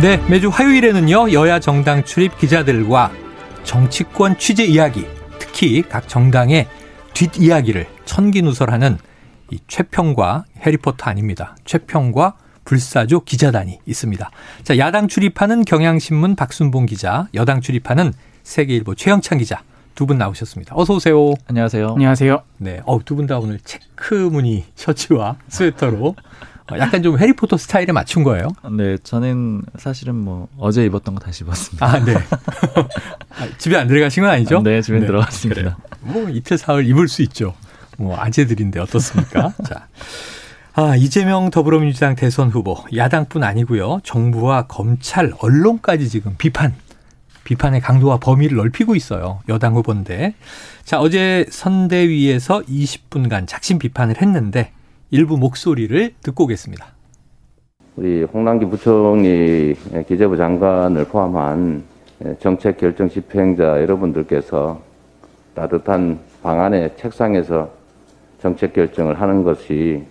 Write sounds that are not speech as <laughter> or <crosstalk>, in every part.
네, 매주 화요일에는요, 여야 정당 출입 기자들과 정치권 취재 이야기, 특히 각 정당의 뒷이야기를 천기누설하는 이 최평과 해리포터 아닙니다. 최평과 불사조 기자단이 있습니다. 자, 야당 출입하는 경향신문 박순봉 기자, 여당 출입하는 세계일보 최영찬 기자 두 분 나오셨습니다. 어서 오세요. 안녕하세요. 안녕하세요. 네, 어, 두 분 다 오늘 체크 무늬 셔츠와 스웨터로 어, 약간 좀 해리포터 스타일에 맞춘 거예요. 네, 저는 사실은 뭐 어제 입었던 거 다시 입었습니다. 아, 네. <laughs> 아, 집에 안 들어가신 건 아니죠? 네, 집에 네. 들어갔습니다. 그래요. 뭐 이틀 사흘 입을 수 있죠. 뭐 아재들인데 어떻습니까? <laughs> 자. 아, 이재명 더불어민주당 대선 후보 야당뿐 아니고요. 정부와 검찰, 언론까지 지금 비판 비판의 강도와 범위를 넓히고 있어요. 여당 후보인데. 자, 어제 선대위에서 20분간 작심 비판을 했는데 일부 목소리를 듣고 오겠습니다. 우리 홍남기 부총리 기재부 장관을 포함한 정책 결정 집행자 여러분들께서 따뜻한 방안의 책상에서 정책 결정을 하는 것이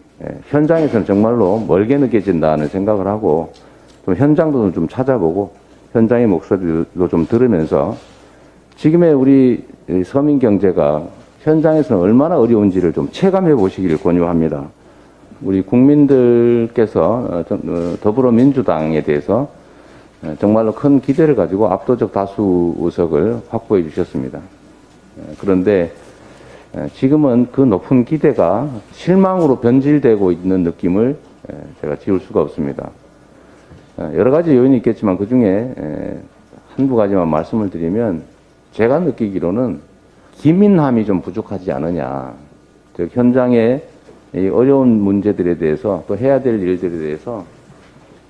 현장에서는 정말로 멀게 느껴진다는 생각을 하고 좀 현장도 좀 찾아보고 현장의 목소리도 좀 들으면서 지금의 우리 서민 경제가 현장에서는 얼마나 어려운지를 좀 체감해 보시기를 권유합니다. 우리 국민들께서 어, 어, 더불어민주당에 대해서 어, 정말로 큰 기대를 가지고 압도적 다수 의석을 확보해 주셨습니다. 그런데 지금은 그 높은 기대가 실망으로 변질되고 있는 느낌을 제가 지울 수가 없습니다. 여러 가지 요인이 있겠지만 그 중에 한두 가지만 말씀을 드리면 제가 느끼기로는 기민함이 좀 부족하지 않느냐. 즉 현장에 이 어려운 문제들에 대해서 또 해야 될 일들에 대해서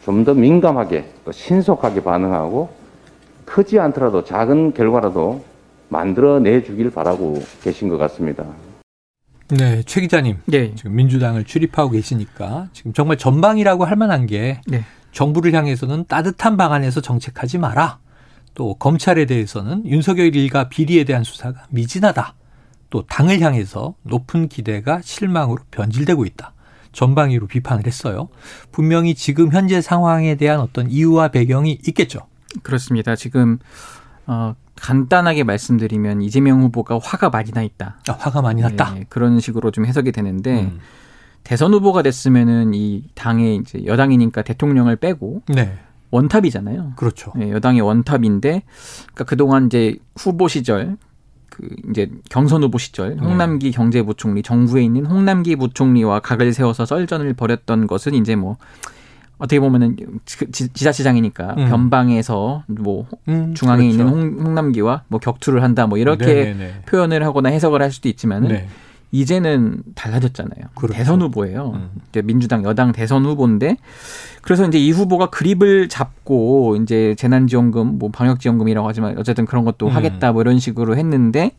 좀 더 민감하게 또 신속하게 반응하고 크지 않더라도 작은 결과라도 만들어내 주길 바라고 계신 것 같습니다. 네, 최 기자님. 네. 지금 민주당을 출입하고 계시니까 지금 정말 전방이라고 할 만한 게 네. 정부를 향해서는 따뜻한 방안에서 정책하지 마라. 또 검찰에 대해서는 윤석열 일가 비리에 대한 수사가 미진하다. 또 당을 향해서 높은 기대가 실망으로 변질되고 있다. 전방위로 비판을 했어요. 분명히 지금 현재 상황에 대한 어떤 이유와 배경이 있겠죠. 그렇습니다. 지금 어 간단하게 말씀드리면 이재명 후보가 화가 많이 나 있다. 아, 화가 많이 났다. 네, 그런 식으로 좀 해석이 되는데 음. 대선 후보가 됐으면은 이 당의 이제 여당이니까 대통령을 빼고 네. 원탑이잖아요. 그렇죠. 네, 여당의 원탑인데 그러니까 그동안 이제 후보 시절 그 이제 경선 후보 시절 네. 홍남기 네. 경제부총리 정부에 있는 홍남기 부총리와 각을 세워서 썰전을 벌였던 것은 이제 뭐 어떻게 보면은 그 지자체장이니까 음. 변방에서 뭐 음, 중앙에 그렇죠. 있는 홍, 홍남기와 뭐 격투를 한다 뭐 이렇게 네네네. 표현을 하거나 해석을 할 수도 있지만은 네. 이제는 달라졌잖아요. 그렇죠. 대선 후보예요. 음. 이제 민주당 여당 대선 후보인데 그래서 이제 이 후보가 그립을 잡고 이제 재난지원금 뭐 방역지원금이라고 하지만 어쨌든 그런 것도 음. 하겠다 뭐 이런 식으로 했는데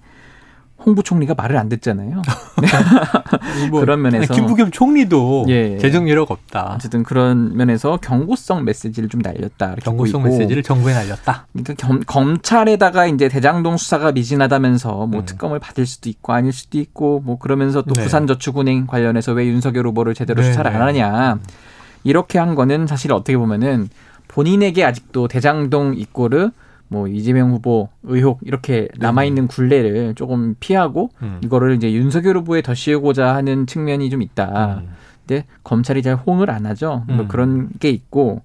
홍 부총리가 말을 안 듣잖아요. <laughs> 뭐, 그런 면에서 김부겸 총리도 예, 재정 여력 없다. 어쨌든 그런 면에서 경고성 메시지를 좀 날렸다. 경고성 메시지를 정부에 날렸다. 그러니까 겸, 검찰에다가 이제 대장동 수사가 미진하다면서 뭐 음. 특검을 받을 수도 있고 아닐 수도 있고 뭐 그러면서 또 네. 부산저축은행 관련해서 왜 윤석열 후보를 제대로 네, 수사를 안 네. 하느냐 이렇게 한 거는 사실 어떻게 보면은 본인에게 아직도 대장동 이꼬르 뭐 이재명 후보 의혹 이렇게 남아 있는 굴레를 조금 피하고 음. 이거를 이제 윤석열 후보에 더 씌우고자 하는 측면이 좀 있다. 음. 근데 검찰이 잘 호응을 안 하죠. 뭐 음. 그런 게 있고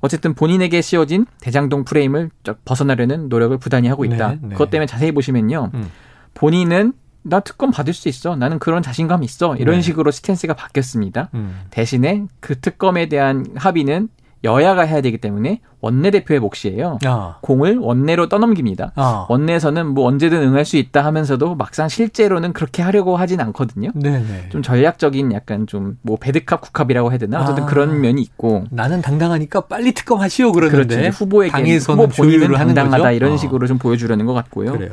어쨌든 본인에게 씌워진 대장동 프레임을 벗어나려는 노력을 부단히 하고 있다. 네, 네. 그것 때문에 자세히 보시면요. 음. 본인은 나 특검 받을 수 있어. 나는 그런 자신감 있어. 이런 네. 식으로 스탠스가 바뀌었습니다. 음. 대신에 그 특검에 대한 합의는 여야가 해야 되기 때문에 원내대표의 몫이에요. 아. 공을 원내로 떠넘깁니다. 아. 원내에서는 뭐 언제든 응할 수 있다 하면서도 막상 실제로는 그렇게 하려고 하진 않거든요. 네네. 좀 전략적인 약간 좀 뭐 배드캅 국합이라고 해야 되나 어쨌든 아. 그런 면이 있고 나는 당당하니까 빨리 특검하시오 그러는데 그렇죠. 후보에게 후보 본인은 당당하다 이런 어. 식으로 좀 보여주려는 것 같고요. 그래요.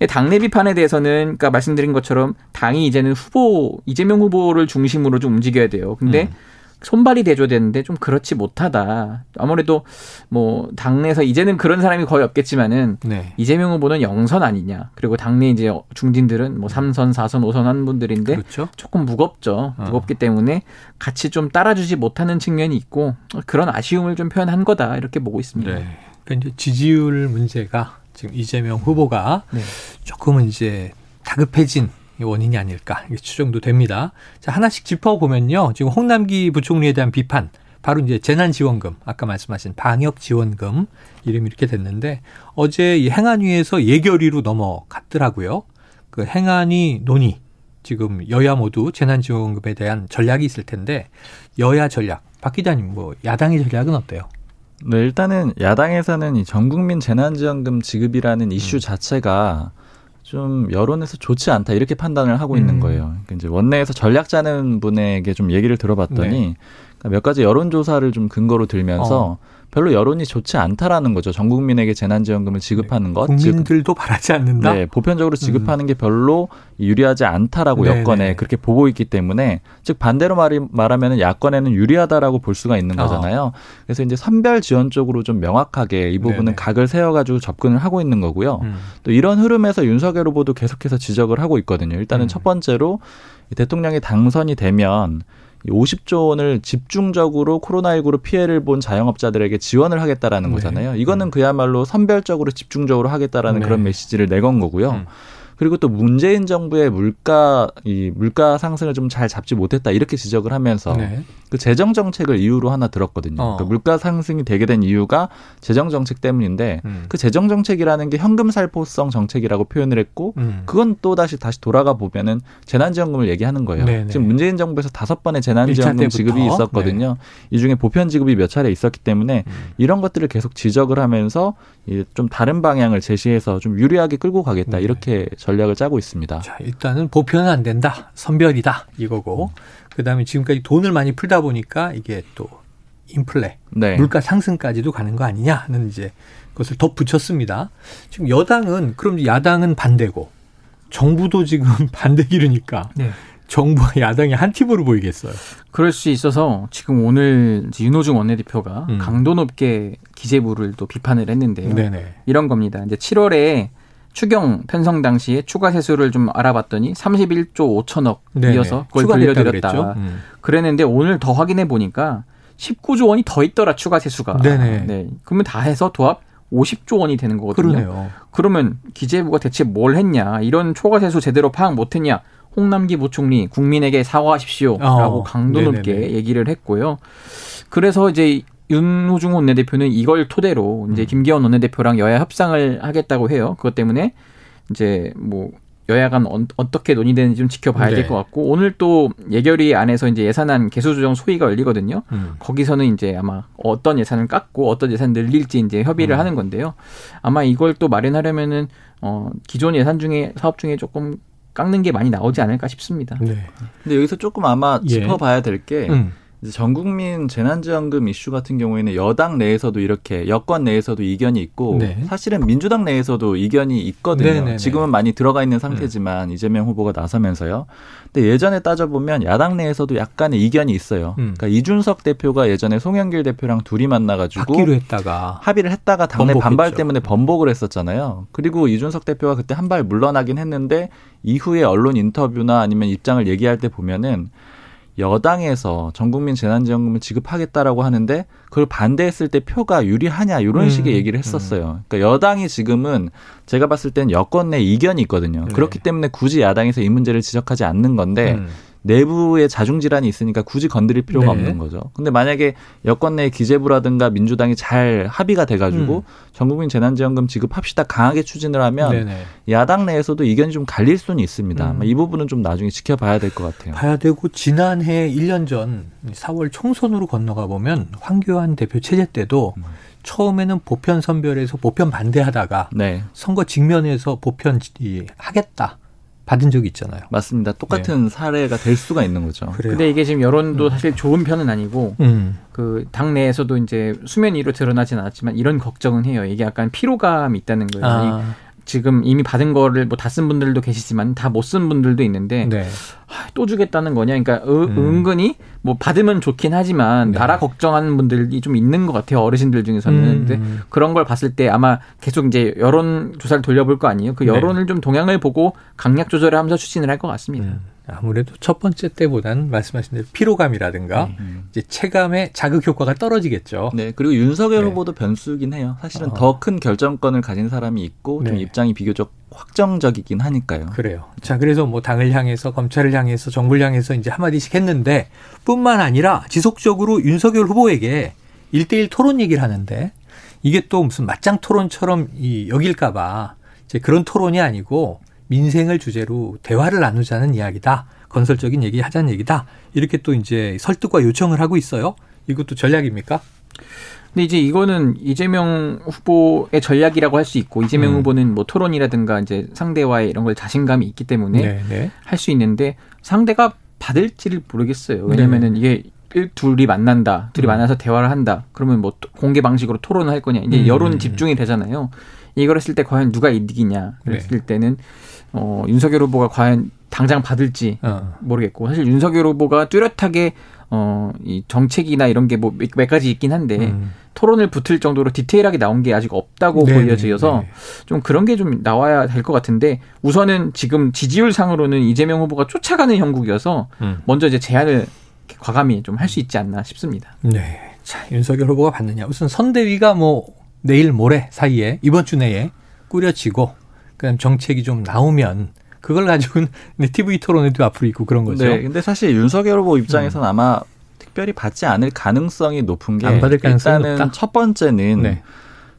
예, 당내 비판에 대해서는 그러니까 말씀드린 것처럼 당이 이제는 후보 이재명 후보를 중심으로 좀 움직여야 돼요. 근데 음. 손발이 대줘야 되는데 좀 그렇지 못하다. 아무래도 뭐 당내에서 이제는 그런 사람이 거의 없겠지만은 네. 이재명 후보는 영선 아니냐. 그리고 당내 이제 중진들은 뭐 3선, 4선, 5선 한 분들인데 그렇죠? 조금 무겁죠. 어. 무겁기 때문에 같이 좀 따라주지 못하는 측면이 있고 그런 아쉬움을 좀 표현한 거다. 이렇게 보고 있습니다. 네. 그러니까 이제 지지율 문제가 지금 이재명 후보가 네. 조금은 이제 다급해진 원인이 아닐까 이게 추정도 됩니다. 자 하나씩 짚어보면요. 지금 홍남기 부총리에 대한 비판 바로 이제 재난지원금 아까 말씀하신 방역지원금 이름이 이렇게 됐는데 어제 이 행안위에서 예결위로 넘어갔더라고요. 그 행안위 논의 지금 여야 모두 재난지원금에 대한 전략이 있을 텐데 여야 전략 박 기자님 뭐 야당의 전략은 어때요? 네, 일단은 야당에서는 이 전국민 재난지원금 지급이라는 이슈 음. 자체가 좀 여론에서 좋지 않다 이렇게 판단을 하고 음. 있는 거예요. 그러니까 이제 원내에서 전략 짜는 분에게 좀 얘기를 들어봤더니 네. 그러니까 몇 가지 여론조사를 좀 근거로 들면서 어. 별로 여론이 좋지 않다라는 거죠. 전 국민에게 재난지원금을 지급하는 것. 국민들도 바라지 않는다. 네, 보편적으로 지급하는 음. 게 별로 유리하지 않다라고 네네. 여건에 네. 그렇게 보고 있기 때문에 즉 반대로 말이 말하면은 야권에는 유리하다라고 볼 수가 있는 어. 거잖아요. 어. 그래서 이제 선별 지원 쪽으로 좀 명확하게 이 부분은 네네. 각을 세워가지고 접근을 하고 있는 거고요. 음. 또 이런 흐름에서 윤석열 후보도 계속해서 지적을 하고 있거든요. 일단은 음. 첫 번째로 대통령이 당선이 되면 50조 원을 집중적으로 코로나19로 피해를 본 자영업자들에게 지원을 하겠다라는 네. 거잖아요. 이거는 음. 그야말로 선별적으로 집중적으로 하겠다라는 네. 그런 메시지를 내건 거고요. 음. 그리고 또 문재인 정부의 물가 이 물가 상승을 좀 잘 잡지 못했다 이렇게 지적을 하면서 네. 그 재정 정책을 이유로 하나 들었거든요. 어. 그 물가 상승이 되게 된 이유가 재정 정책 때문인데 음. 그 재정 정책이라는 게 현금 살포성 정책이라고 표현을 했고 음. 그건 또 다시 다시 돌아가 보면은 재난지원금을 얘기하는 거예요. 네네. 지금 문재인 정부에서 다섯 번의 재난지원금 지급이 있었거든요. 네. 이 중에 보편 지급이 몇 차례 있었기 때문에 음. 이런 것들을 계속 지적을 하면서 좀 다른 방향을 제시해서 좀 유리하게 끌고 가겠다 네. 이렇게 전략을 짜고 있습니다. 자, 일단은 보편은 안 된다. 선별이다. 이거고. 그다음에 지금까지 돈을 많이 풀다 보니까 이게 또 인플레, 네. 물가 상승까지도 가는 거 아니냐는 이제 그것을 덧붙였습니다. 지금 여당은 그럼 야당은 반대고 정부도 지금 <laughs> 반대 기르니까 네. 정부와 야당이 한 팀으로 보이겠어요. 그럴 수 있어서 지금 오늘 윤호중 원내대표가 음. 강도 높게 기재부를 또 비판을 했는데요. 네네. 이런 겁니다. 이제 7월에 추경 편성 당시에 추가 세수를 좀 알아봤더니 31조 5천억이어서 그걸 돌려드렸다. 음. 그랬는데 오늘 더 확인해 보니까 19조 원이 더 있더라 추가 세수가. 네네. 네. 그러면 다 해서 도합 50조 원이 되는 거거든요. 그러네요. 그러면 기재부가 대체 뭘 했냐? 이런 초과 세수 제대로 파악 못 했냐? 홍남기 부총리 국민에게 사과하십시오라고 어, 강도 높게 얘기를 했고요. 그래서 이제 윤호중 원내대표는 이걸 토대로 이제 음. 김기현 원내대표랑 여야 협상을 하겠다고 해요. 그것 때문에 이제 뭐 여야 간 어, 떻게 논의되는지 좀 지켜봐야 네. 될것 같고 오늘 또 예결위 안에서 이제 예산안 개수 조정 소위가 열리거든요. 음. 거기서는 이제 아마 어떤 예산을 깎고 어떤 예산 늘릴지 이제 협의를 음. 하는 건데요. 아마 이걸 또 마련하려면은 어 기존 예산 중에 사업 중에 조금 깎는 게 많이 나오지 않을까 싶습니다. 네. 근데 여기서 조금 아마 예. 짚어봐야 될게 음. 전국민 재난지원금 이슈 같은 경우에는 여당 내에서도 이렇게 여권 내에서도 이견이 있고 네. 사실은 민주당 내에서도 이견이 있거든요. 네네네. 네, 네. 지금은 많이 들어가 있는 상태지만 음. 이재명 후보가 나서면서요. 근데 예전에 따져보면 야당 내에서도 약간의 이견이 있어요. 음. 그러니까 이준석 대표가 예전에 송영길 대표랑 둘이 만나가지고 했다가 합의를 했다가 당내 번복했죠. 반발 때문에 번복을 했었잖아요. 그리고 이준석 대표가 그때 한 발 물러나긴 했는데 이후에 언론 인터뷰나 아니면 입장을 얘기할 때 보면은 여당에서 전국민 재난지원금을 지급하겠다라고 하는데 그걸 반대했을 때 표가 유리하냐 이런 음, 식의 얘기를 했었어요. 음. 그러니까 여당이 지금은 제가 봤을 땐 여권 내 이견이 있거든요. 네. 그렇기 때문에 굳이 야당에서 이 문제를 지적하지 않는 건데 음. 내부에 자중 질환이 있으니까 굳이 건드릴 필요가 네. 없는 거죠. 근데 만약에 여권 내 기재부라든가 민주당이 잘 합의가 돼가지고 음. 전국민 재난지원금 지급합시다 강하게 추진을 하면 네네. 야당 내에서도 의견이 좀 갈릴 수는 있습니다. 음. 이 부분은 좀 나중에 지켜봐야 될 것 같아요. 봐야 되고 지난해 1년 전 4월 총선으로 건너가 보면 황교안 대표 체제 때도 음. 처음에는 보편 선별에서 보편 반대하다가 네. 선거 직면에서 보편 하겠다. 받은 적이 있잖아요. 맞습니다. 똑같은 네. 사례가 될 수가 있는 거죠. 그래요. 근데 이게 지금 여론도 음. 사실 좋은 편은 아니고 음. 그 당 내에서도 이제 수면 위로 드러나진 않았지만 이런 걱정은 해요. 이게 약간 피로감이 있다는 거예요. 아. 지금 이미 받은 거를 뭐 다 쓴 분들도 계시지만 다 못 쓴 분들도 있는데 네. 하, 또 주겠다는 거냐. 그러니까 음. 은근히 뭐 받으면 좋긴 하지만 네. 나라 걱정하는 분들이 좀 있는 것 같아요. 어르신들 중에서는. 음. 근데 그런 걸 봤을 때 아마 계속 이제 여론 조사를 돌려볼 거 아니에요. 그 네. 여론을 네. 좀 동향을 보고 강약 조절을 하면서 추진을 할 것 같습니다. 음. 아무래도 첫 번째 때보다는 말씀하신 대로 피로감이라든가 음. 이제 체감의 자극 효과가 떨어지겠죠. 네. 그리고 윤석열 네. 후보도 변수긴 해요. 사실은 어. 더큰 결정권을 가진 사람이 있고 네. 좀 입장이 비교적 확정적이긴 하니까요. 그래요. 자, 그래서 뭐 당을 향해서 검찰을 향해서 정부를 향해서 이제 한마디씩 했는데 뿐만 아니라 지속적으로 윤석열 후보에게 일대일 토론 얘기를 하는데 이게 또 무슨 맞짱 토론처럼 이 여길까 봐 이제 그런 토론이 아니고 민생을 주제로 대화를 나누자는 이야기다. 건설적인 얘기 하자는 얘기다. 이렇게 또 이제 설득과 요청을 하고 있어요. 이것도 전략입니까? 근데 이제 이거는 이재명 후보의 전략이라고 할 수 있고 이재명 음. 후보는 뭐 토론이라든가 이제 상대와의 이런 걸 자신감이 있기 때문에 네, 네. 할수 있는데 상대가 받을지를 모르겠어요. 왜냐면은 네. 이게 둘이 만난다. 둘이 음. 만나서 대화를 한다. 그러면 뭐 공개 방식으로 토론을 할 거냐. 이제 음. 여론 집중이 되잖아요. 이걸 했을 때 과연 누가 이득이냐. 그랬을 네. 때는 어, 윤석열 후보가 과연 당장 받을지 어. 모르겠고 사실 윤석열 후보가 뚜렷하게 어, 이 정책이나 이런 게 뭐 몇 가지 있긴 한데 음. 토론을 붙을 정도로 디테일하게 나온 게 아직 없다고 네 보여져서 네. 좀 그런 게 좀 나와야 될 것 같은데 우선은 지금 지지율 상으로는 이재명 후보가 쫓아가는 형국이어서 음. 먼저 이제 제안을 과감히 좀 할 수 있지 않나 싶습니다. 네. 자, 윤석열 후보가 받느냐. 우선 선대위가 뭐 내일 모레 사이에 이번 주 내에 꾸려지고 그다음 정책이 좀 나오면 그걸 가지고는 <laughs> TV 토론에도 앞으로 있고 그런 거죠. 네. 근데 사실 윤석열 후보 입장에서는 음. 아마 특별히 받지 않을 가능성이 높은 게 일단은 높다? 첫 번째는 네.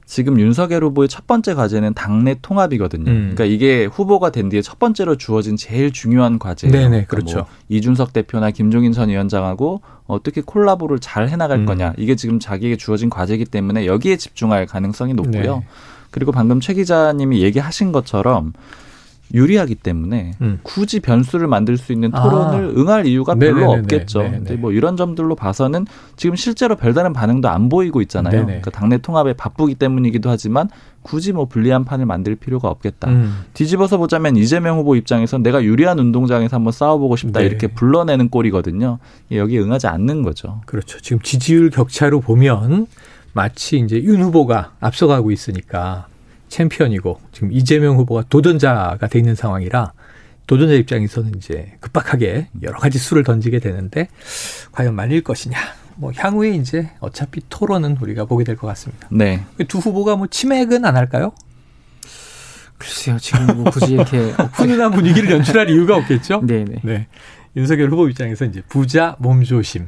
지금 윤석열 후보의 첫 번째 과제는 당내 통합이거든요. 음. 그러니까 이게 후보가 된 뒤에 첫 번째로 주어진 제일 중요한 과제예요. 네네, 그러니까 그렇죠. 뭐 이준석 대표나 김종인 전 위원장하고 어떻게 콜라보를 잘 해나갈 음. 거냐. 이게 지금 자기에게 주어진 과제이기 때문에 여기에 집중할 가능성이 높고요. 네. 그리고 방금 최 기자님이 얘기하신 것처럼 유리하기 때문에 음. 굳이 변수를 만들 수 있는 토론을 아. 응할 이유가 별로 네네네네. 없겠죠. 네네. 근데 뭐 이런 점들로 봐서는 지금 실제로 별다른 반응도 안 보이고 있잖아요. 그러니까 당내 통합에 바쁘기 때문이기도 하지만 굳이 뭐 불리한 판을 만들 필요가 없겠다. 음. 뒤집어서 보자면 이재명 후보 입장에선 내가 유리한 운동장에서 한번 싸워보고 싶다 네. 이렇게 불러내는 꼴이거든요. 여기에 응하지 않는 거죠. 그렇죠. 지금 지지율 격차로 보면 마치 이제 윤 후보가 앞서가고 있으니까 챔피언이고 지금 이재명 후보가 도전자가 돼 있는 상황이라 도전자 입장에서는 이제 급박하게 여러 가지 수를 던지게 되는데 과연 말릴 것이냐. 뭐 향후에 이제 어차피 토론은 우리가 보게 될 것 같습니다. 네. 두 후보가 뭐 치맥은 안 할까요? 글쎄요. 지금 뭐 굳이 이렇게 <laughs> 훈훈한 분위기를 연출할 이유가 없겠죠? 네네. 네. 네. 윤석열 후보 입장에서 이제 부자 몸조심.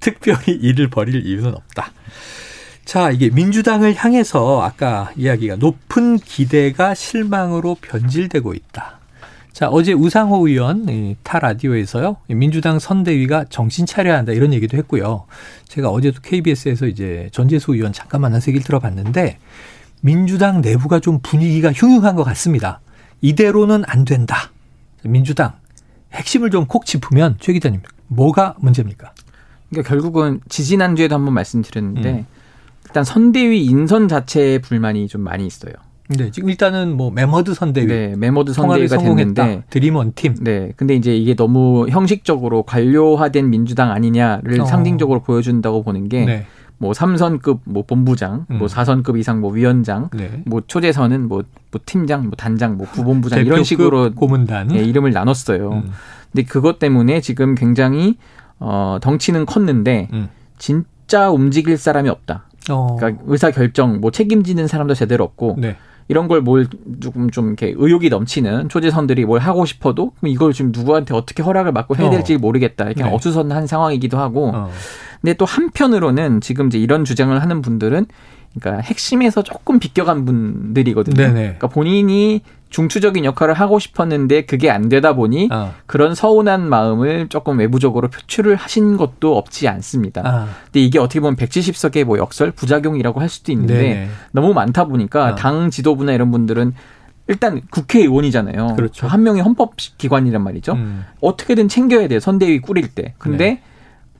특별히 일을 벌일 이유는 없다. 자, 이게 민주당을 향해서 아까 이야기가 높은 기대가 실망으로 변질되고 있다. 자, 어제 우상호 의원 타 라디오에서요. 민주당 선대위가 정신 차려야 한다 이런 얘기도 했고요. 제가 어제도 KBS에서 이제 전재수 의원 잠깐 만나서 얘기를 들어봤는데 민주당 내부가 좀 분위기가 흉흉한 것 같습니다. 이대로는 안 된다. 민주당 핵심을 좀 콕 짚으면 최 기자님 뭐가 문제입니까? 그러니까 결국은 지지난주에도 한번 말씀드렸는데 음. 일단 선대위 인선 자체에 불만이 좀 많이 있어요. 네, 지금 일단은 뭐 매머드 선대위, 네, 매머드 선대위가 됐는데 드림원 팀. 네, 근데 이제 이게 너무 형식적으로 관료화된 민주당 아니냐를 어. 상징적으로 보여준다고 보는 게. 네. 뭐 3선급 뭐 본부장, 뭐 음. 뭐 4선급 이상 뭐 위원장, 네. 뭐 초재선은 뭐, 뭐 팀장, 뭐 단장, 뭐 부본부장 이런 식으로 고문단 예, 이름을 나눴어요. 음. 근데 그것 때문에 지금 굉장히 어 덩치는 컸는데 음. 진짜 움직일 사람이 없다. 어. 그러니까 의사 결정 뭐 책임지는 사람도 제대로 없고 네. 이런 걸 뭘 조금 좀 이렇게 의욕이 넘치는 초재선들이 뭘 하고 싶어도 이걸 지금 누구한테 어떻게 허락을 받고 해야 될지 어. 모르겠다. 이렇게 네. 어수선한 상황이기도 하고. 어. 근데 또 한편으로는 지금 이제 이런 주장을 하는 분들은 그러니까 핵심에서 조금 비껴간 분들이거든요. 네네. 그러니까 본인이 중추적인 역할을 하고 싶었는데 그게 안 되다 보니 어. 그런 서운한 마음을 조금 외부적으로 표출을 하신 것도 없지 않습니다. 아. 근데 이게 어떻게 보면 170석의 뭐 역설 부작용이라고 할 수도 있는데 네네. 너무 많다 보니까 어. 당 지도부나 이런 분들은 일단 국회의원이잖아요. 그렇죠. 한 명이 헌법기관이란 말이죠. 음. 어떻게든 챙겨야 돼요. 선대위 꾸릴 때. 근데 네.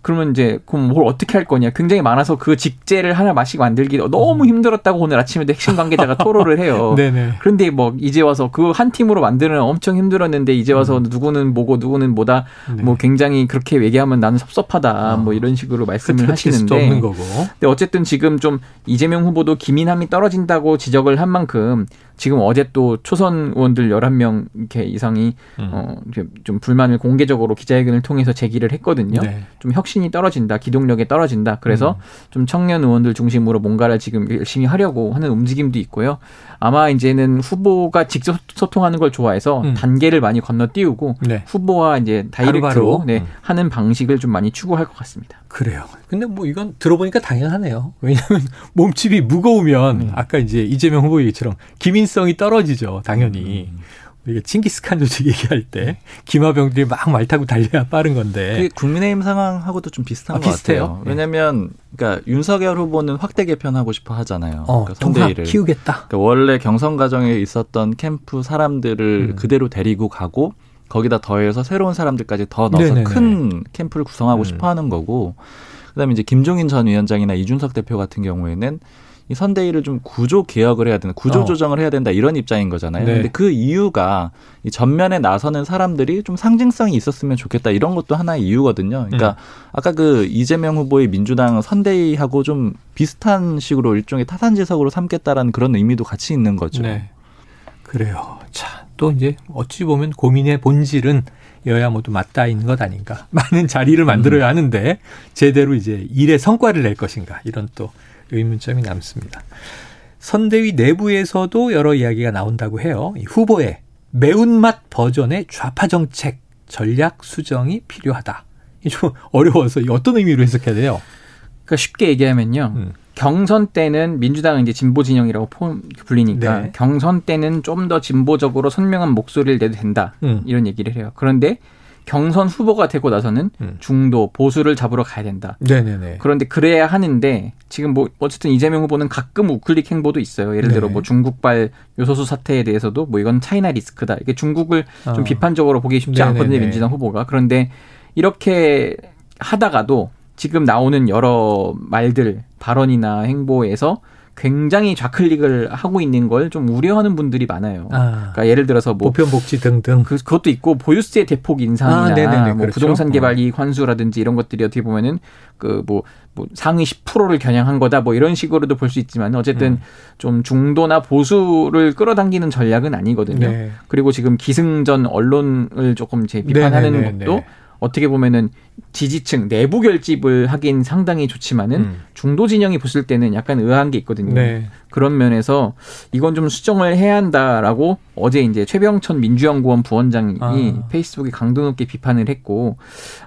그러면 이제 그럼 뭘 어떻게 할 거냐 굉장히 많아서 그 직제를 하나 마씩 만들기 너무 음. 힘들었다고 오늘 아침에도 핵심 관계자가 <laughs> 토로를 해요. 네네. 그런데 뭐 이제 와서 그 한 팀으로 만드는 엄청 힘들었는데 이제 와서 음. 누구는 뭐고 누구는 뭐다 네. 뭐 굉장히 그렇게 얘기하면 나는 섭섭하다 어. 뭐 이런 식으로 말씀을 하시는데 근데 어쨌든 지금 좀 이재명 후보도 기민함이 떨어진다고 지적을 한 만큼 지금 어제 또 초선 의원들 11명 이렇게 이상이 음. 어, 좀 불만을 공개적으로 기자회견을 통해서 제기를 했거든요. 네. 좀 혁신이 떨어진다, 기동력이 떨어진다. 그래서 음. 좀 청년 의원들 중심으로 뭔가를 지금 열심히 하려고 하는 움직임도 있고요. 아마 이제는 후보가 직접 소통하는 걸 좋아해서 음. 단계를 많이 건너뛰우고 네. 후보와 이제 다이렉트로 네, 음. 하는 방식을 좀 많이 추구할 것 같습니다. 그래요. 근데 뭐 이건 들어보니까 당연하네요. 왜냐하면 <laughs> 몸집이 무거우면 음. 아까 이제 이재명 후보 얘기처럼 기민성이 떨어지죠. 당연히. 음. 우리가 칭기스칸 조직 얘기할 때 기마병들이 막 말 타고 달려야 빠른 건데. 국민의힘 상황하고도 좀 비슷한 아, 것 비슷해요? 같아요. 네. 왜냐하면 그러니까 윤석열 후보는 확대 개편하고 싶어 하잖아요. 어, 그러니까 선대위를 키우겠다. 그러니까 원래 경선 과정에 있었던 캠프 사람들을 음. 그대로 데리고 가고 거기다 더해서 새로운 사람들까지 더 넣어서 네네네. 큰 캠프를 구성하고 음. 싶어 하는 거고 그다음에 이제 김종인 전 위원장이나 이준석 대표 같은 경우에는 이 선대위를 좀 구조 개혁을 해야 된다, 구조 어. 조정을 해야 된다 이런 입장인 거잖아요. 네. 근데 그 이유가 이 전면에 나서는 사람들이 좀 상징성이 있었으면 좋겠다 이런 것도 하나의 이유거든요. 그러니까 네. 아까 그 이재명 후보의 민주당 선대위하고 좀 비슷한 식으로 일종의 타산지석으로 삼겠다라는 그런 의미도 같이 있는 거죠. 네. 그래요. 자, 또 이제 어찌 보면 고민의 본질은 여야 모두 맞닿아 있는 것 아닌가. <laughs> 많은 자리를 만들어야 음. 하는데 제대로 이제 일의 성과를 낼 것인가. 이런 또 의문점이 남습니다. 선대위 내부에서도 여러 이야기가 나온다고 해요. 후보의 매운맛 버전의 좌파 정책 전략 수정이 필요하다. 좀 <laughs> 어려워서 어떤 의미로 해석해야 돼요? 그러니까 쉽게 얘기하면요. 음. 경선 때는 민주당은 이제 진보 진영이라고 불리니까 네. 경선 때는 좀 더 진보적으로 선명한 목소리를 내도 된다. 음. 이런 얘기를 해요. 그런데 경선 후보가 되고 나서는 음. 중도 보수를 잡으러 가야 된다. 네네네. 그런데 그래야 하는데 지금 뭐 어쨌든 이재명 후보는 가끔 우클릭 행보도 있어요. 예를 들어 네. 뭐 중국발 요소수 사태에 대해서도 뭐 이건 차이나 리스크다. 이게 중국을 어. 좀 비판적으로 보기 쉽지 네네네. 않거든요. 민주당 후보가. 그런데 이렇게 하다가도 지금 나오는 여러 말들, 발언이나 행보에서 굉장히 좌클릭을 하고 있는 걸 좀 우려하는 분들이 많아요. 아, 그러니까 예를 들어서 뭐 보편 복지 등등 그, 그것도 있고 보유세 대폭 인상이나 아, 뭐 그렇죠. 부동산 개발 이익 환수라든지 이런 것들이 어떻게 보면은 그뭐 뭐 상위 10%를 겨냥한 거다 뭐 이런 식으로도 볼 수 있지만 어쨌든 음. 좀 중도나 보수를 끌어당기는 전략은 아니거든요. 네. 그리고 지금 기승전 언론을 조금 제 비판하는 네네네네. 것도 어떻게 보면은 지지층 내부 결집을 하긴 상당히 좋지만은 음. 중도 진영이 봤을 때는 약간 의아한 게 있거든요. 네. 그런 면에서 이건 좀 수정을 해야 한다라고 어제 이제 최병천 민주연구원 부원장이 아. 페이스북에 강도 높게 비판을 했고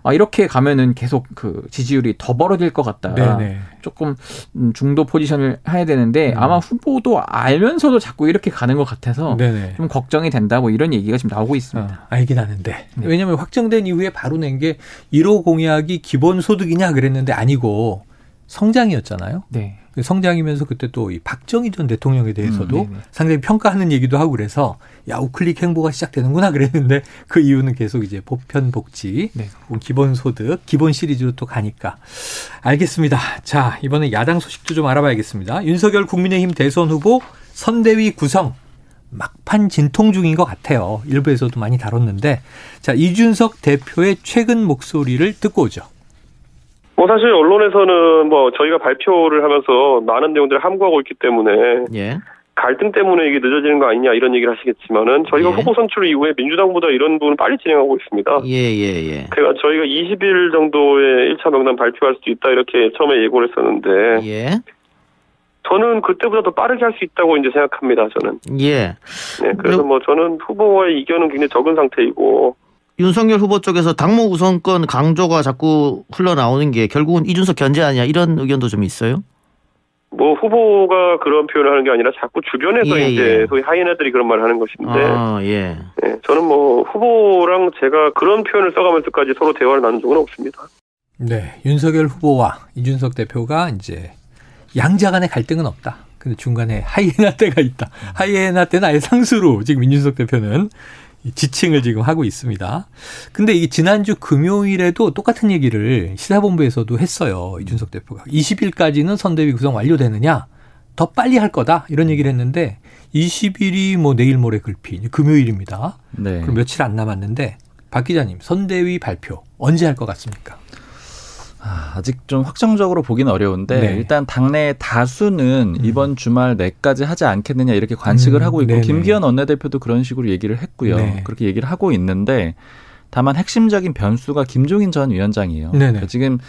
아 이렇게 가면은 계속 그 지지율이 더 벌어질 것 같다. 네네. 조금 음, 중도 포지션을 해야 되는데 음. 아마 후보도 알면서도 자꾸 이렇게 가는 것 같아서 네네. 좀 걱정이 된다 뭐 이런 얘기가 지금 나오고 있습니다. 아, 알긴 하는데 네. 왜냐하면 확정된 이후에 바로 낸 게 1호 공 약이 기본 소득이냐 그랬는데 아니고 성장이었잖아요. 네. 그 성장이면서 그때 또 이 박정희 전 대통령에 대해서도 음, 상당히 평가하는 얘기도 하고 그래서 야 우클릭 행보가 시작되는구나 그랬는데 그 이유는 계속 이제 보편 복지, 네. 기본 소득, 기본 시리즈로 또 가니까 알겠습니다. 자 이번에 야당 소식도 좀 알아봐야겠습니다. 윤석열 국민의힘 대선 후보 선대위 구성 막판 진통 중인 것 같아요. 일부에서도 많이 다뤘는데 자 이준석 대표의 최근 목소리를 듣고 오죠. 뭐 사실 언론에서는 뭐 저희가 발표를 하면서 많은 내용들을 함구하고 있기 때문에 예. 갈등 때문에 이게 늦어지는 거 아니냐 이런 얘기를 하시겠지만은 저희가 예. 후보 선출 이후에 민주당보다 이런 부분을 빨리 진행하고 있습니다. 예, 예, 예. 그러니까 저희가 20일 정도에 1차 명단 발표할 수 있다 이렇게 처음에 예고를 했었는데 예. 저는 그때보다 더 빠르게 할 수 있다고 이제 생각합니다. 저는. 예. 네, 그래서 뭐 저는 후보와의 이견은 굉장히 적은 상태이고. 윤석열 후보 쪽에서 당무 우선권 강조가 자꾸 흘러나오는 게 결국은 이준석 견제 아니야 이런 의견도 좀 있어요? 뭐 후보가 그런 표현을 하는 게 아니라 자꾸 주변에서 예, 이제 예. 소위 하이에나들이 그런 말을 하는 것인데 아, 예. 네, 저는 뭐 후보랑 제가 그런 표현을 써가면서까지 서로 대화를 나눈 적은 없습니다. 네, 윤석열 후보와 이준석 대표가 이제 양자 간의 갈등은 없다. 근데 중간에 하이에나 때가 있다. 하이에나 때는 아예 상수로 지금 민준석 대표는 지칭을 지금 하고 있습니다. 근데 이게 지난주 금요일에도 똑같은 얘기를 시사본부에서도 했어요. 이준석 대표가. 20일까지는 선대위 구성 완료되느냐? 더 빨리 할 거다. 이런 얘기를 했는데 20일이 뭐 내일 모레 글피 금요일입니다. 네. 그럼 며칠 안 남았는데 박 기자님 선대위 발표 언제 할 것 같습니까? 아, 아직 좀 확정적으로 보기는 어려운데 네. 일단 당내 다수는 음. 이번 주말 내까지 하지 않겠느냐 이렇게 관측을 음, 하고 있고 네네. 김기현 원내대표도 그런 식으로 얘기를 했고요. 네. 그렇게 얘기를 하고 있는데 다만 핵심적인 변수가 김종인 전 위원장이에요. 그러니까 지금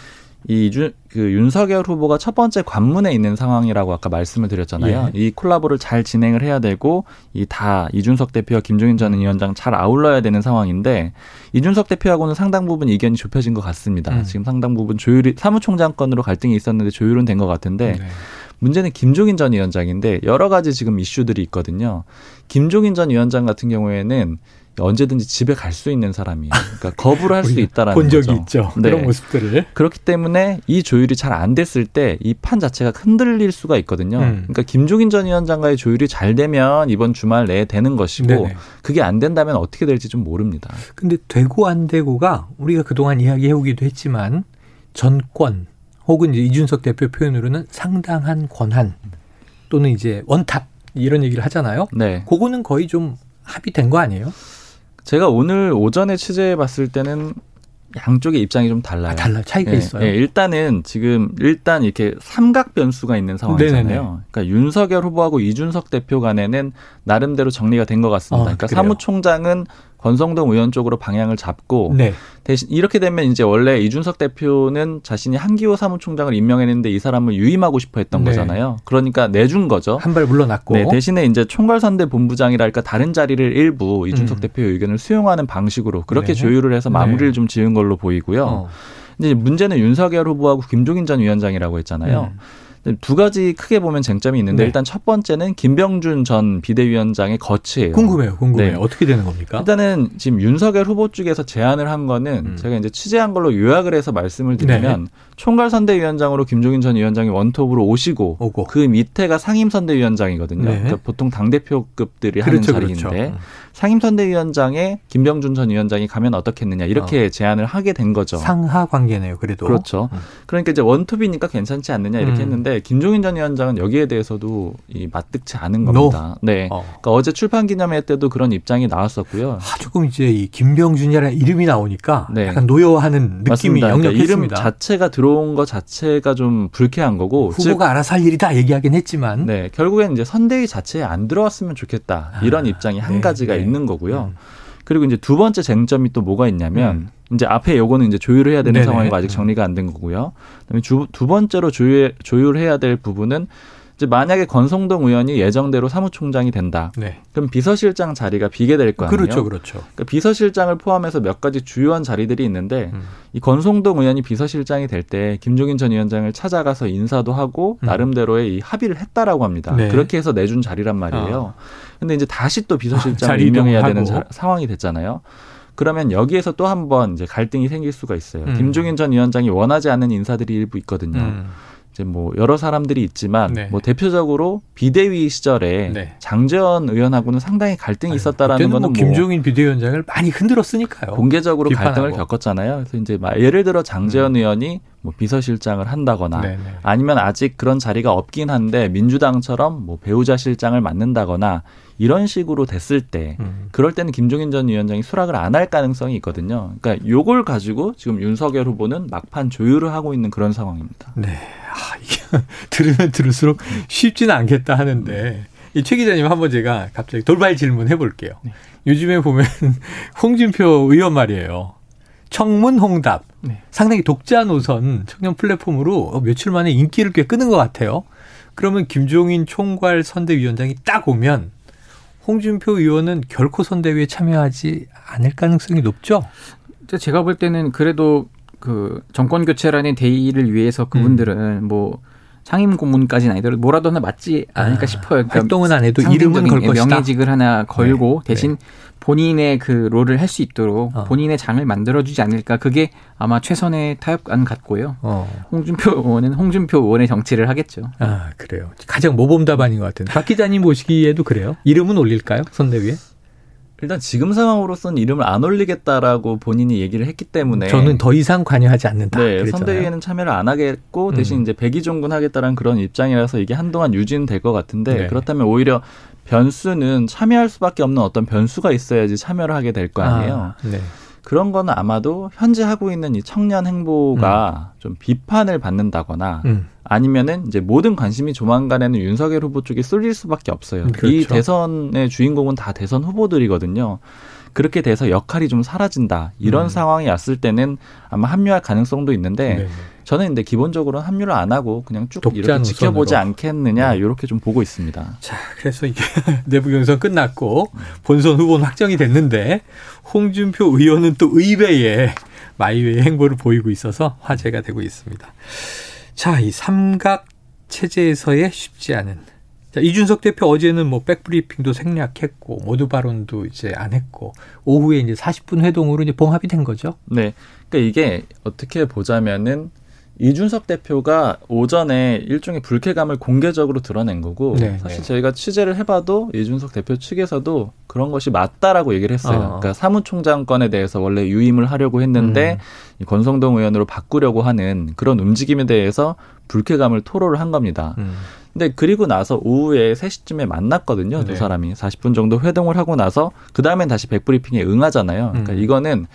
이 주, 그 윤석열 후보가 첫 번째 관문에 있는 상황이라고 아까 말씀을 드렸잖아요. 예. 이 콜라보를 잘 진행을 해야 되고 이 다 이준석 대표와 김종인 전 위원장 잘 아울러야 되는 상황인데 이준석 대표하고는 상당 부분 이견이 좁혀진 것 같습니다. 음. 지금 상당 부분 조율이 사무총장권으로 갈등이 있었는데 조율은 된 것 같은데 네. 문제는 김종인 전 위원장인데 여러 가지 지금 이슈들이 있거든요. 김종인 전 위원장 같은 경우에는 언제든지 집에 갈 수 있는 사람이에요. 그러니까 거부를 할 <laughs> 수 있다라는 본 적이 거죠. 있죠. 네. 그런 모습들을. 그렇기 때문에 이 조율이 잘 안 됐을 때 이 판 자체가 흔들릴 수가 있거든요. 음. 그러니까 김종인 전 위원장과의 조율이 잘 되면 이번 주말 내에 되는 것이고 네네. 그게 안 된다면 어떻게 될지 좀 모릅니다. 근데 되고 안 되고가 우리가 그동안 이야기해 오기도 했지만 전권 혹은 이제 이준석 대표 표현으로는 상당한 권한 또는 이제 원탑 이런 얘기를 하잖아요. 네. 그거는 거의 좀 합의된 거 아니에요? 제가 오늘 오전에 취재해 봤을 때는 양쪽의 입장이 좀 달라요. 아, 달라 차이가 네, 있어요. 네, 일단은 지금 일단 이렇게 삼각 변수가 있는 상황이잖아요. 네네네. 그러니까 윤석열 후보하고 이준석 대표 간에는 나름대로 정리가 된 것 같습니다. 어, 그러니까 그래요? 사무총장은 권성동 의원 쪽으로 방향을 잡고 네. 대신 이렇게 되면 이제 원래 이준석 대표는 자신이 한기호 사무총장을 임명했는데 이 사람을 유임하고 싶어 했던 네. 거잖아요. 그러니까 내준 거죠. 한 발 물러났고. 네, 대신에 이제 총괄선대 본부장이랄까 다른 자리를 일부 이준석 음. 대표의 의견을 수용하는 방식으로 그렇게 네. 조율을 해서 마무리를 네. 좀 지은 걸로 보이고요. 어. 이제 문제는 윤석열 후보하고 김종인 전 위원장이라고 했잖아요. 음. 두 가지 크게 보면 쟁점이 있는데 네. 일단 첫 번째는 김병준 전 비대위원장의 거치예요. 궁금해요. 궁금해요. 네. 어떻게 되는 겁니까? 일단은 지금 윤석열 후보 쪽에서 제안을 한 거는 음. 제가 이제 취재한 걸로 요약을 해서 말씀을 드리면 네. 총괄 선대위원장으로 김종인 전 위원장이 원톱으로 오시고 오고. 그 밑에가 상임 선대위원장이거든요. 네. 그러니까 보통 당 대표급들이 그렇죠, 하는 자리인데 그렇죠. 음. 상임선대위원장에 김병준 전 위원장이 가면 어떻겠느냐 이렇게 어. 제안을 하게 된 거죠. 상하 관계네요. 그래도 그렇죠. 음. 그러니까 이제 원톱이니까 괜찮지 않느냐 이렇게 음. 했는데 김종인 전 위원장은 여기에 대해서도 이 맞득치 않은 겁니다. no. 네. 어. 그러니까 어제 출판 기념회 때도 그런 입장이 나왔었고요. 아, 조금 이제 이 김병준이라는 이름이 나오니까 네. 약간 노여워하는 느낌이 역력했습니다. 그러니까 이름 자체가 들어온 것 자체가 좀 불쾌한 거고 후보가 즉, 알아서 할 일이다 얘기하긴 했지만 네 결국엔 이제 선대위 자체에 안 들어왔으면 좋겠다 이런 아, 입장이 한 네, 가지가 네. 있는 거고요. 음. 그리고 이제 두 번째 쟁점이 또 뭐가 있냐면 음. 이제 앞에 요거는 이제 조율을 해야 되는 네네. 상황이고 아직 정리가 안 된 거고요. 그다음에 주, 두 번째로 조율 조율해야 될 부분은 이제 만약에 권성동 의원이 예정대로 사무총장이 된다. 네. 그럼 비서실장 자리가 비게 될 거 아니에요. 그렇죠, 그렇죠. 그러니까 비서실장을 포함해서 몇 가지 주요한 자리들이 있는데 음. 이 권성동 의원이 비서실장이 될 때 김종인 전 위원장을 찾아가서 인사도 하고 음. 나름대로의 이 합의를 했다라고 합니다. 네. 그렇게 해서 내준 자리란 말이에요. 아. 근데 이제 다시 또 비서실장을 <laughs> 임명해야 되는 자, 상황이 됐잖아요. 그러면 여기에서 또 한 번 이제 갈등이 생길 수가 있어요. 음. 김종인 전 위원장이 원하지 않는 인사들이 일부 있거든요. 음. 이제 뭐 여러 사람들이 있지만 네. 뭐 대표적으로 비대위 시절에 네. 장재원 의원하고는 상당히 갈등이 있었다라는 거는 뭐, 뭐 김종인 비대위원장을 많이 흔들었으니까요. 공개적으로 비판하고. 갈등을 겪었잖아요. 그래서 이제 예를 들어 장재원 음. 의원이 뭐 비서실장을 한다거나 네네. 네. 아니면 아직 그런 자리가 없긴 한데 민주당처럼 뭐 배우자 실장을 맡는다거나 이런 식으로 됐을 때 음. 그럴 때는 김종인 전 위원장이 수락을 안 할 가능성이 있거든요. 그러니까 요걸 가지고 지금 윤석열 후보는 막판 조율을 하고 있는 그런 상황입니다. 네. 아, 이게 <laughs> 들으면 들을수록 쉽지는 않겠다 하는데 이 최 기자님 한번 제가 갑자기 돌발 질문 해볼게요. 네. 요즘에 보면 <laughs> 홍준표 의원 말이에요. 청문 홍답 네. 상당히 독자 노선 청년 플랫폼으로 며칠 만에 인기를 꽤 끄는 것 같아요. 그러면 김종인 총괄 선대위원장이 딱 오면 홍준표 의원은 결코 선대위에 참여하지 않을 가능성이 높죠? 제가 볼 때는 그래도 그 정권 교체라는 대의를 위해서 그분들은 음. 뭐 상임 고문까지는 아니더라도 뭐라도 하나 맞지 않을까 아, 싶어요. 그러니까 활동은 안 해도 이름은 걸 것이다. 명예직을 하나 걸고 네. 대신 네. 본인의 그 롤을 할 수 있도록 어. 본인의 장을 만들어주지 않을까. 그게 아마 최선의 타협안 같고요. 어. 홍준표 의원은 홍준표 의원의 정치를 하겠죠. 아 그래요. 가장 모범 답안인 것 같은데 박 기자님 보시기에도 그래요? 이름은 올릴까요? 선대위에? 일단 지금 상황으로서는 이름을 안 올리겠다라고 본인이 얘기를 했기 때문에 저는 더 이상 관여하지 않는다. 네, 그랬잖아요. 선대위에는 참여를 안 하겠고 대신 음. 이제 백의종군 하겠다라는 그런 입장이라서 이게 한동안 유지는 될 것 같은데 네. 그렇다면 오히려 변수는 참여할 수밖에 없는 어떤 변수가 있어야지 참여를 하게 될 거 아니에요. 아, 네. 그런 거는 아마도 현재 하고 있는 이 청년 행보가 음. 좀 비판을 받는다거나 음. 아니면은 이제 모든 관심이 조만간에는 윤석열 후보 쪽에 쏠릴 수밖에 없어요. 그렇죠. 이 대선의 주인공은 다 대선 후보들이거든요. 그렇게 돼서 역할이 좀 사라진다. 이런 음. 상황이 왔을 때는 아마 합류할 가능성도 있는데 네네. 저는 근데 기본적으로는 합류를 안 하고 그냥 쭉 이렇게 지켜보지 않겠느냐 네. 이렇게 좀 보고 있습니다. 자, 그래서 이게 <laughs> 내부 경선 끝났고 본선 후보는 확정이 됐는데 홍준표 의원은 또 의회에 마이웨이 행보를 보이고 있어서 화제가 되고 있습니다. 자, 이 삼각 체제에서의 쉽지 않은 자, 이준석 대표 어제는 뭐 백브리핑도 생략했고 모두 발언도 이제 안 했고 오후에 이제 40분 회동으로 이제 봉합이 된 거죠. 네. 그러니까 이게 어떻게 보자면은 이준석 대표가 오전에 일종의 불쾌감을 공개적으로 드러낸 거고 네, 사실 네. 저희가 취재를 해봐도 이준석 대표 측에서도 그런 것이 맞다라고 얘기를 했어요. 어. 그러니까 사무총장권에 대해서 원래 유임을 하려고 했는데 음. 권성동 의원으로 바꾸려고 하는 그런 움직임에 대해서 불쾌감을 토로를 한 겁니다. 음. 근데 그리고 나서 오후에 3시쯤에 만났거든요. 네. 두 사람이 40분 정도 회동을 하고 나서 그 다음엔 다시 백브리핑에 응하잖아요. 그러니까 음. 이거는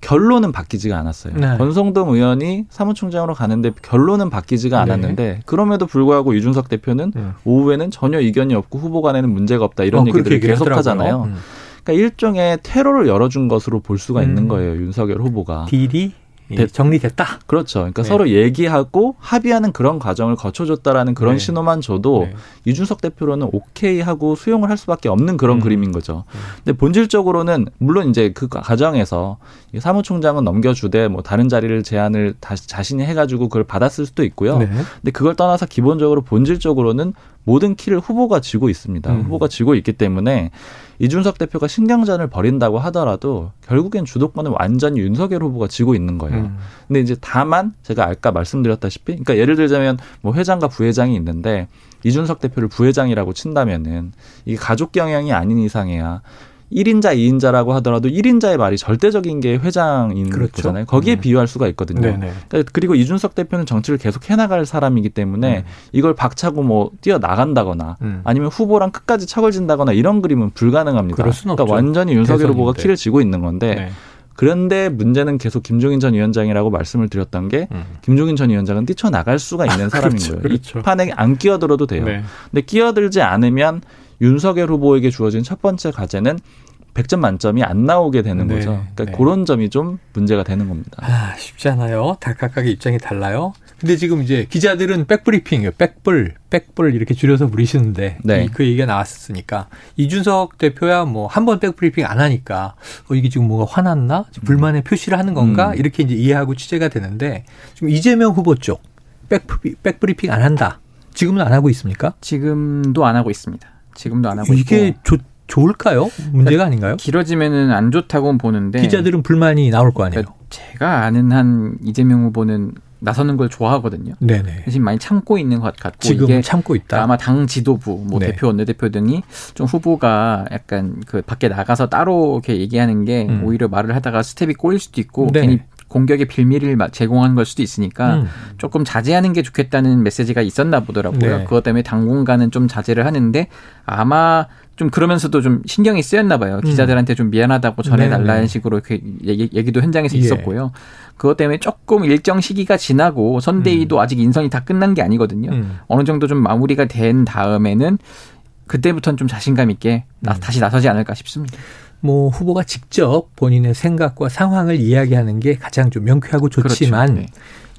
결론은 바뀌지가 않았어요. 네. 권성동 의원이 사무총장으로 가는데 결론은 바뀌지가 네. 않았는데 네. 그럼에도 불구하고 이준석 대표는 네. 오후에는 전혀 이견이 없고 후보 간에는 문제가 없다 이런 어, 얘기들을 계속 하잖아요. 음. 그러니까 일종의 테러를 열어준 것으로 볼 수가 음. 있는 거예요. 윤석열 후보가. 딜이 예, 정리됐다. 그렇죠. 그러니까 네. 서로 얘기하고 합의하는 그런 과정을 거쳐줬다라는 그런 네. 신호만 줘도 네. 이준석 대표로는 오케이 하고 수용을 할 수밖에 없는 그런 음. 그림인 거죠. 음. 근데 본질적으로는 물론 이제 그 과정에서 사무총장은 넘겨주되 뭐 다른 자리를 제안을 다시 자신이 해가지고 그걸 받았을 수도 있고요. 네. 근데 그걸 떠나서 기본적으로 본질적으로는 모든 키를 후보가 쥐고 있습니다. 음. 후보가 쥐고 있기 때문에 이준석 대표가 신경전을 벌인다고 하더라도 결국엔 주도권은 완전히 윤석열 후보가 쥐고 있는 거예요. 음. 근데 이제 다만 제가 아까 말씀드렸다시피 그러니까 예를 들자면 뭐 회장과 부회장이 있는데 이준석 대표를 부회장이라고 친다면은 이게 가족 경영이 아닌 이상해야 1인자, 2인자라고 하더라도 1인자의 말이 절대적인 게 회장인 그렇죠. 거잖아요. 거기에 네. 비유할 수가 있거든요. 그러니까 그리고 이준석 대표는 정치를 계속 해나갈 사람이기 때문에 네. 이걸 박차고 뭐 뛰어나간다거나 음. 아니면 후보랑 끝까지 척을 진다거나 이런 그림은 불가능합니다. 그러니까. 완전히 윤석열 후보가 키를 쥐고 있는 건데 네. 그런데 문제는 계속 김종인 전 위원장이라고 말씀을 드렸던 게 음. 김종인 전 위원장은 뛰쳐나갈 수가 있는 <laughs> 사람인 그렇죠, 거예요. 그렇죠. 이 판에 안 끼어들어도 돼요. 네. 근데 끼어들지 않으면 윤석열 후보에게 주어진 첫 번째 과제는 100점 만점이 안 나오게 되는 네, 거죠. 그러니까 네. 그런 점이 좀 문제가 되는 겁니다. 아, 쉽지 않아요. 다 각각의 입장이 달라요. 근데 지금 이제 기자들은 백브리핑이에요. 백불, 백불 이렇게 줄여서 부르시는데 네. 그 얘기가 나왔으니까 이준석 대표야 뭐 한 번 백브리핑 안 하니까 어, 이게 지금 뭔가 화났나? 불만의 음. 표시를 하는 건가? 음. 이렇게 이제 이해하고 취재가 되는데 지금 이재명 후보 쪽 백브리, 백브리핑 안 한다. 지금은 안 하고 있습니까? 지금도 안 하고 있습니다. 지금도 안 하고 이게 있고. 좋 좋을까요? 문제가 그러니까 아닌가요? 길어지면은 안 좋다고 보는데 기자들은 불만이 나올 거 아니에요. 그러니까 제가 아는 한 이재명 후보는 나서는 걸 좋아하거든요. 네네. 대신 많이 참고 있는 것 같고 지금 참고 있다. 아마 당 지도부, 뭐 네. 대표, 원내대표 등이 좀 후보가 약간 그 밖에 나가서 따로 이렇게 얘기하는 게 음. 오히려 말을 하다가 스텝이 꼬일 수도 있고 네. 괜히 공격의 빌미를 제공한 걸 수도 있으니까 음. 조금 자제하는 게 좋겠다는 메시지가 있었나 보더라고요. 네. 그것 때문에 당분간은 좀 자제를 하는데 아마 좀 그러면서도 좀 신경이 쓰였나 봐요. 음. 기자들한테 좀 미안하다고 전해달라는 네. 식으로 이렇게 얘기, 도 현장에서 예. 있었고요. 그것 때문에 조금 일정 시기가 지나고 선대위도 음. 아직 인선이 다 끝난 게 아니거든요. 음. 어느 정도 좀 마무리가 된 다음에는 그때부터는 좀 자신감 있게 나, 음. 다시 나서지 않을까 싶습니다. 뭐 후보가 직접 본인의 생각과 상황을 이야기하는 게 가장 좀 명쾌하고 좋지만 그렇죠. 네.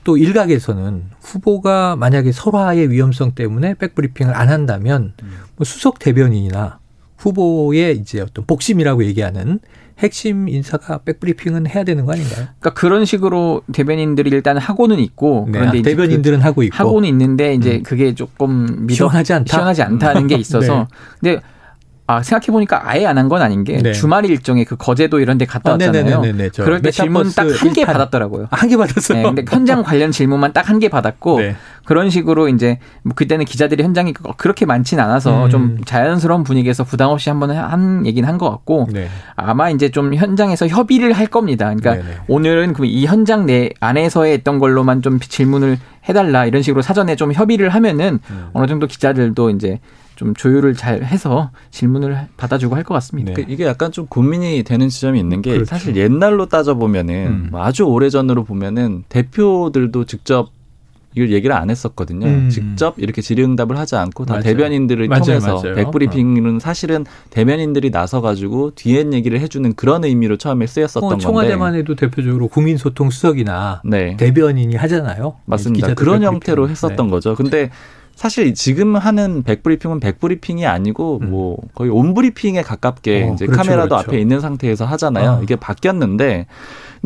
또 일각에서는 후보가 만약에 설화의 위험성 때문에 백브리핑을 안 한다면 뭐 수석 대변인이나 후보의 이제 어떤 복심이라고 얘기하는 핵심 인사가 백브리핑은 해야 되는 거 아닌가요? 그러니까 그런 식으로 대변인들이 일단 하고는 있고 네. 그런데 아, 대변인들은 그 하고 있고 하고는 있는데 이제 음. 그게 조금 믿어, 시원하지 않다. 시원하지 않다는 게 <laughs> 있어서 네. 근데 아 생각해 보니까 아예 안 한 건 아닌 게 네. 주말 일정에 그 거제도 이런 데 갔다 아, 왔잖아요. 네네네네. 그럴 때 질문 딱 한 개 받았더라고요. 한개 받았어요. 네, 근데 현장 관련 질문만 딱 한 개 받았고 네. 그런 식으로 이제 뭐 그때는 기자들이 현장이 그렇게 많지는 않아서 음. 좀 자연스러운 분위기에서 부담 없이 한번 한 얘기는 한것 같고 네. 아마 이제 좀 현장에서 협의를 할 겁니다. 그러니까 네네. 오늘은 그이 현장 내 안에서의 했던 걸로만 좀 질문을 해달라 이런 식으로 사전에 좀 협의를 하면은 음. 어느 정도 기자들도 이제 좀 조율을 잘 해서 질문을 받아주고 할 것 같습니다. 네. 이게 약간 좀 고민이 되는 지점이 있는 게 그렇죠. 사실 옛날로 따져 보면은 음. 뭐 아주 오래 전으로 보면은 대표들도 직접 이걸 얘기를 안 했었거든요. 음. 직접 이렇게 질의응답을 하지 않고 다 맞아요. 대변인들을 맞아요. 통해서 맞아요. 백브리핑은 어. 사실은 대변인들이 나서 가지고 뒤엔 얘기를 해주는 그런 의미로 처음에 쓰였었던 어, 청와대만 건데. 해도 대표적으로 국민소통 수석이나 네. 대변인이 하잖아요. 맞습니다. 그런 형태로 했었던 네. 거죠. 근데 사실 지금 하는 백브리핑은 백브리핑이 아니고 음. 뭐 거의 온브리핑에 가깝게 어, 이제 그렇죠, 카메라도 그렇죠. 앞에 있는 상태에서 하잖아요. 어. 이게 바뀌었는데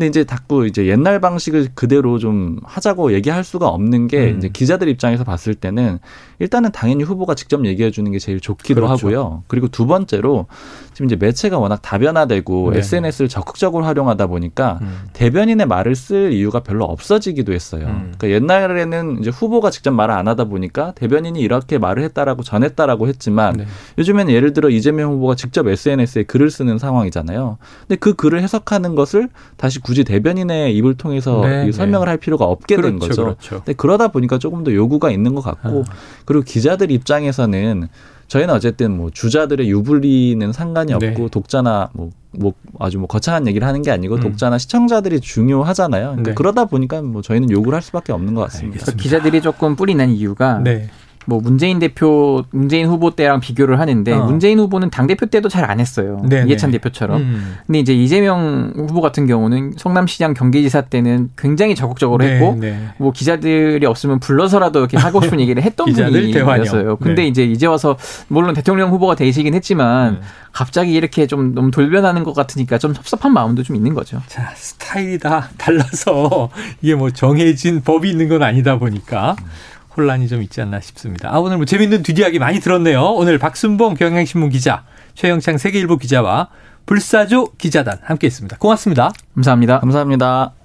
근데 이제 자꾸 이제 옛날 방식을 그대로 좀 하자고 얘기할 수가 없는 게 음. 이제 기자들 입장에서 봤을 때는 일단은 당연히 후보가 직접 얘기해 주는 게 제일 좋기도 그렇죠. 하고요. 그리고 두 번째로 지금 이제 매체가 워낙 다변화되고 네. SNS를 적극적으로 활용하다 보니까 음. 대변인의 말을 쓸 이유가 별로 없어지기도 했어요. 음. 그러니까 옛날에는 이제 후보가 직접 말을 안 하다 보니까 대변인이 이렇게 말을 했다라고 전했다라고 했지만 네. 요즘에는 예를 들어 이재명 후보가 직접 SNS에 글을 쓰는 상황이잖아요. 근데 그 글을 해석하는 것을 다시 굳이 대변인의 입을 통해서 네, 설명을 네. 할 필요가 없게 그렇죠, 된 거죠. 그렇죠. 근데 그러다 보니까 조금 더 요구가 있는 것 같고 아. 그리고 기자들 입장에서는 저희는 어쨌든 뭐 주자들의 유불리는 상관이 없고 네. 독자나 뭐, 뭐 아주 뭐 거창한 얘기를 하는 게 아니고 음. 독자나 시청자들이 중요하잖아요. 그러니까 네. 그러다 보니까 뭐 저희는 요구를 할 수밖에 없는 것 같습니다. 기자들이 조금 뿌리 난 이유가 네. 뭐 문재인 대표, 문재인 후보 때랑 비교를 하는데 어. 문재인 후보는 당 대표 때도 잘 안 했어요. 네네. 이해찬 대표처럼. 음. 근데 이제 이재명 후보 같은 경우는 성남시장 경기지사 때는 굉장히 적극적으로 네, 했고 네. 뭐 기자들이 없으면 불러서라도 이렇게 <laughs> 하고 싶은 얘기를 했던 분이었어요. 근데 네. 이제 이제 와서 물론 대통령 후보가 되시긴 했지만 음. 갑자기 이렇게 좀 너무 돌변하는 것 같으니까 좀 섭섭한 마음도 좀 있는 거죠. 자 스타일이 다 달라서 이게 뭐 정해진 법이 있는 건 아니다 보니까. 음. 혼란이 좀 있지 않나 싶습니다. 아, 오늘 뭐 재밌는 뒷이야기 많이 들었네요. 오늘 박순봉 경향신문 기자, 최영창 세계일보 기자와 불사조 기자단 함께 했습니다. 고맙습니다. 감사합니다. 감사합니다.